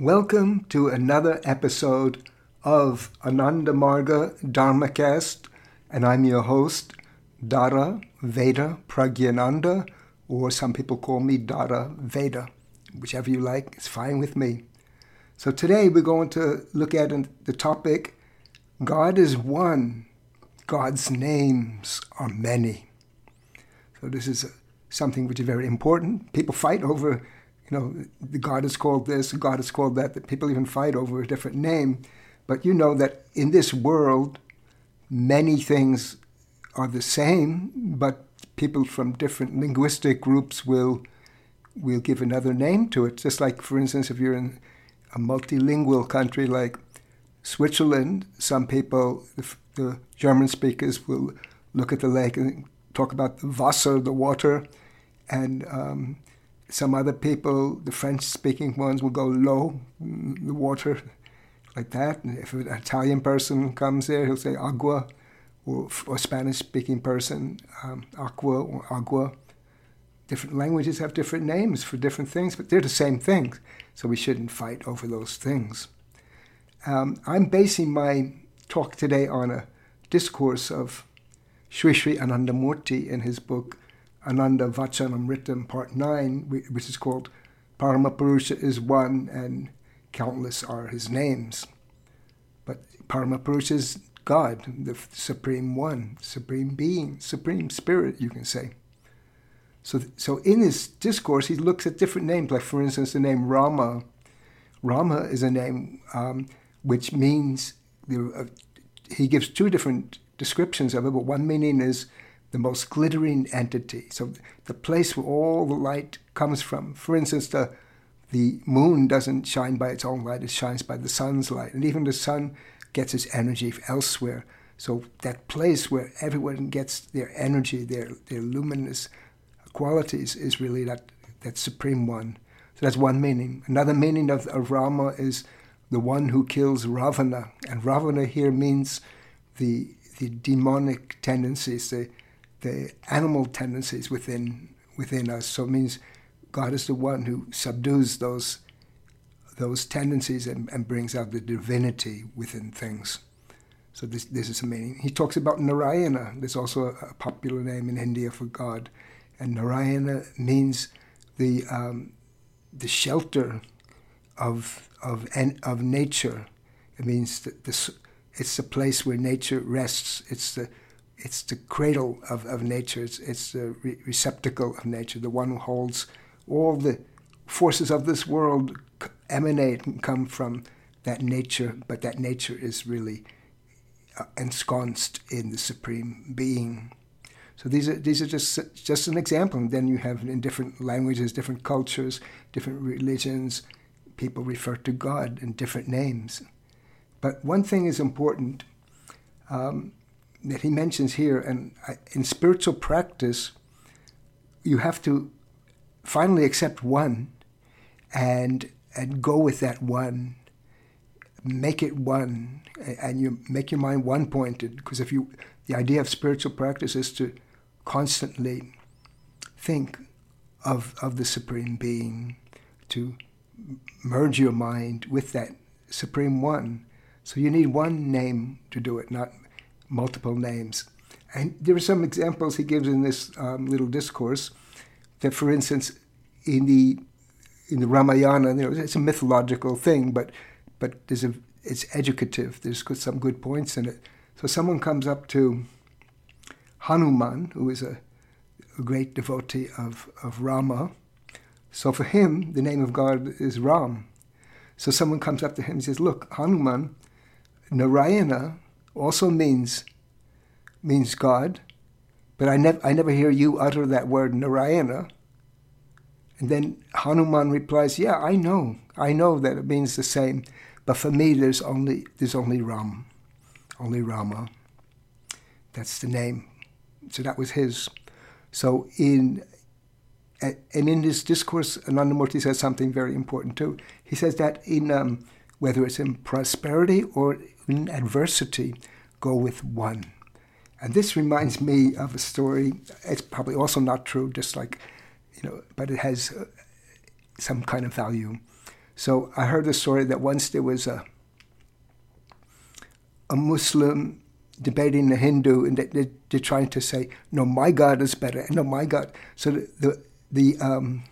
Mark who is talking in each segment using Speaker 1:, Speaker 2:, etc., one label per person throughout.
Speaker 1: Welcome to another episode of Ananda Marga Dharmacast, and I'm your host, Dada Veda Pragyananda, or some people call me Dada Veda. Whichever you like, it's fine with me. So today we're going to look at the topic God is one, God's names are many. So this is something which is very important. People fight over, you know, the God is called this, God is called that, that people even fight over a different name. But you know that in this world, many things are the same, but people from different linguistic groups will will give another name to it. Just like, for instance, if you're in a multilingual country like Switzerland, some people, the, the German speakers, will look at the lake and talk about the Wasser, the water, and um, some other people, the French-speaking ones, will go low, the water, like that. And if an Italian person comes there, he'll say agua or, or Spanish speaking person, um, aqua or agua. Different languages have different names for different things, but they're the same things, so we shouldn't fight over those things. Um, I'm basing my talk today on a discourse of Sri Sri Anandamurti in his book Ananda Vachanamritam Part 9, which is called Paramapurusha is One and Countless Are His Names. But Paramapurusha is God, the Supreme One, Supreme Being, Supreme Spirit, you can say. So, so in this discourse, he looks at different names, like for instance, the name Rama. Rama is a name um, which means uh, he gives two different descriptions of it, but one meaning is the most glittering entity. So the place where all the light comes from. For instance, the the moon doesn't shine by its own light; it shines by the sun's light, and even the sun gets its energy elsewhere. So that place where everyone gets their energy, their, their luminous qualities, is really that, that supreme one. So that's one meaning. Another meaning of, of Rama is the one who kills Ravana. And Ravana here means the, the demonic tendencies, the, the animal tendencies within, within us. So it means God is the one who subdues those those tendencies and, and brings out the divinity within things. So this, this is a meaning. He talks about Narayana. There's also a, a popular name in India for God. And Narayana means the, um, the shelter of, of, of nature. It means that this, it's the place where nature rests. It's the, it's the cradle of, of nature. It's, it's the re- receptacle of nature, the one who holds all the forces of this world emanate and come from that nature, but that nature is really uh, ensconced in the supreme being. So these are these are just just an example. And then you have in different languages, different cultures, different religions, people refer to God in different names. But one thing is important um, that he mentions here, and in spiritual practice, you have to finally accept one, and and go with that one. Make it one and you make your mind one pointed because if you the idea of spiritual practice is to constantly think of of the supreme being to merge your mind with that supreme one. So you need one name to do it not multiple names and there are some examples he gives in this um, little discourse that for instance in the in the Ramayana, you know, it's a mythological thing, but but there's a it's educative. There's some good points in it. So someone comes up to Hanuman, who is a, a great devotee of, of Rama. So for him, the name of God is Ram. So someone comes up to him and says, "Look, Hanuman, Narayana also means means God, but I never I never hear you utter that word Narayana." And then Hanuman replies, "Yeah, I know. I know that it means the same, but for me, there's only there's only Ram, only Rama. That's the name. So that was his. So in and in this discourse, Anandamurti says something very important too. He says that in um, whether it's in prosperity or in adversity, go with one. And this reminds me of a story. It's probably also not true, just like you know, but it has uh, some kind of value. So I heard the story that once there was a a Muslim debating a Hindu, and they, are trying to say, "No, my God is better." And No, my God. So the the, the um,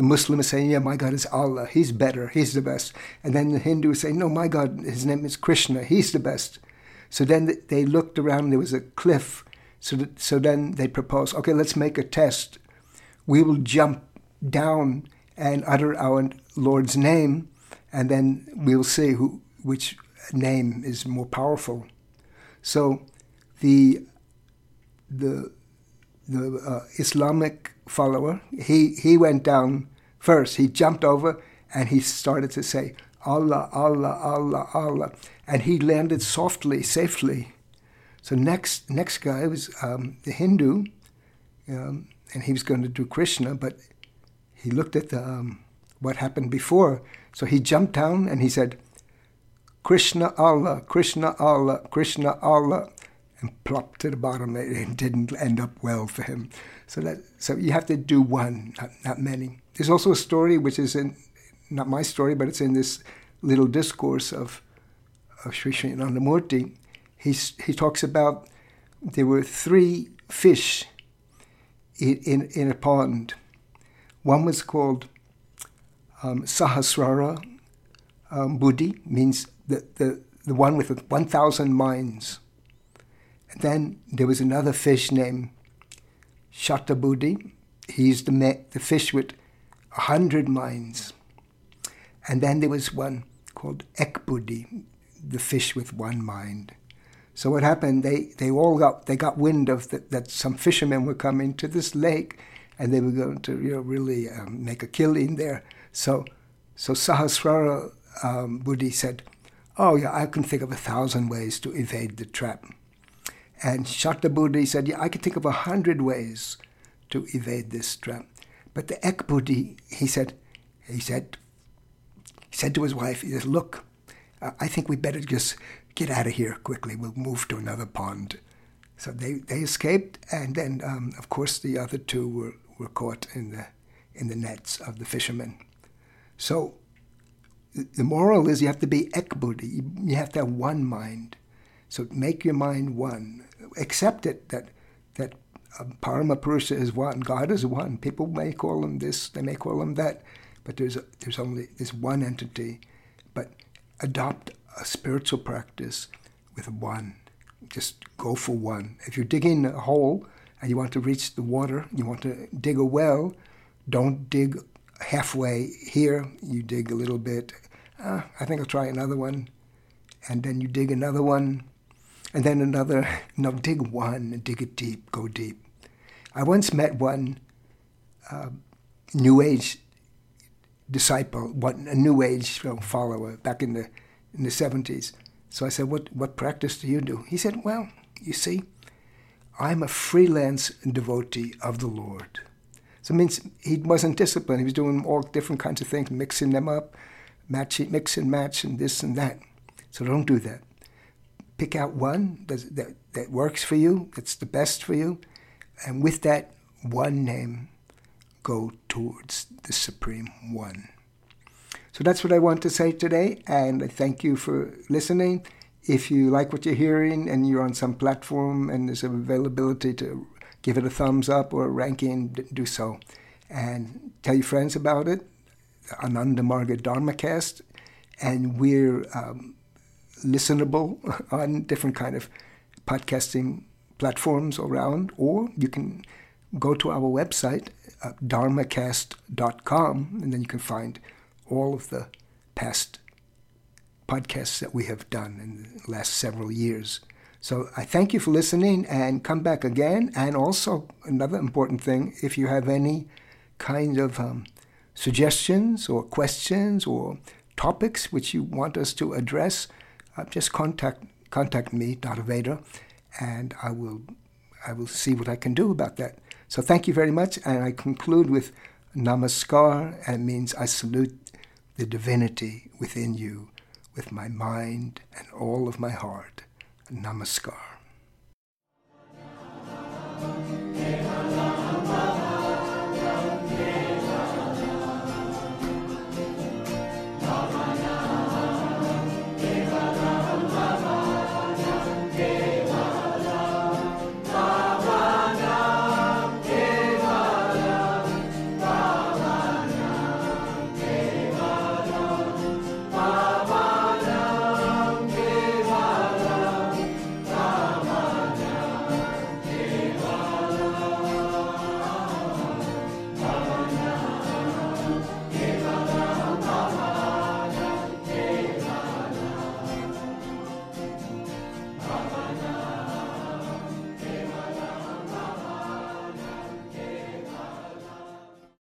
Speaker 1: the Muslim is saying, yeah, my God is Allah. He's better. He's the best. And then the Hindu is saying, no, my God, his name is Krishna. He's the best. So then they looked around. There was a cliff. So, that, so then they proposed, okay, let's make a test. We will jump down and utter our Lord's name, and then we'll see who, which name is more powerful. So the the the uh, Islamic follower, he, he went down first. He jumped over and he started to say, Allah, Allah, Allah, Allah. And he landed softly, safely. So next next guy was um, the Hindu, um, and he was going to do Krishna, but he looked at the, um, what happened before. So he jumped down and he said, Krishna Allah, Krishna Allah, Krishna Allah, and plopped to the bottom. It didn't end up well for him. So that so you have to do one, not, not many. There's also a story which is in not my story, but it's in this little discourse of of Sri Sri Anandamurti. He's, he talks about there were three fish in, in, in a pond. One was called um, Sahasrara um, Buddhi, means the, the, the one with 1,000 minds. Then there was another fish named Shatabuddhi. He's the, the fish with a hundred minds. And then there was one called Ekbuddhi, the fish with one mind. So what happened? They they all got they got wind of the, that some fishermen were coming to this lake, and they were going to you know really um, make a killing there. So so Sahasrara um, Buddhi said, "Oh yeah, I can think of a thousand ways to evade the trap." And Shatabuddhi said, Yeah, I can think of a hundred ways to evade this trap. But the Ekbuddhi, he said, he said, he said to his wife, he said, Look, I think we better just get out of here quickly. We'll move to another pond. So they, they escaped, and then, um, of course, the other two were, were caught in the, in the nets of the fishermen. So the moral is you have to be ekbuddhi. You have to have one mind. So make your mind one accept it that that um, Paramapurusha is one, God is one. People may call him this, they may call him that, but there's a, there's only this one entity. But adopt a spiritual practice with one. Just go for one. If you're digging a hole and you want to reach the water, you want to dig a well, don't dig halfway here. You dig a little bit. Uh, I think I'll try another one, and then you dig another one and then another, no, dig one, dig it deep, go deep. I once met one uh, New Age disciple, one, a New Age follower back in the, in the 70s. So I said, what, what practice do you do? He said, Well, you see, I'm a freelance devotee of the Lord. So it means he wasn't disciplined. He was doing all different kinds of things, mixing them up, matching, mix and match, and this and that. So don't do that pick out one that, that, that works for you, that's the best for you, and with that one name, go towards the Supreme One. So that's what I want to say today, and I thank you for listening. If you like what you're hearing and you're on some platform and there's availability to give it a thumbs up or a ranking, do so. And tell your friends about it. Ananda Marga Dharmacast. And we're um, listenable on different kind of podcasting platforms around, or you can go to our website, uh, dharmacast.com, and then you can find all of the past podcasts that we have done in the last several years. So I thank you for listening and come back again. And also, another important thing if you have any kind of um, suggestions or questions or topics which you want us to address, uh, just contact contact me, Dada Veda, and I will I will see what I can do about that. So thank you very much, and I conclude with Namaskar, and it means I salute the divinity within you with my mind and all of my heart. Namaskar.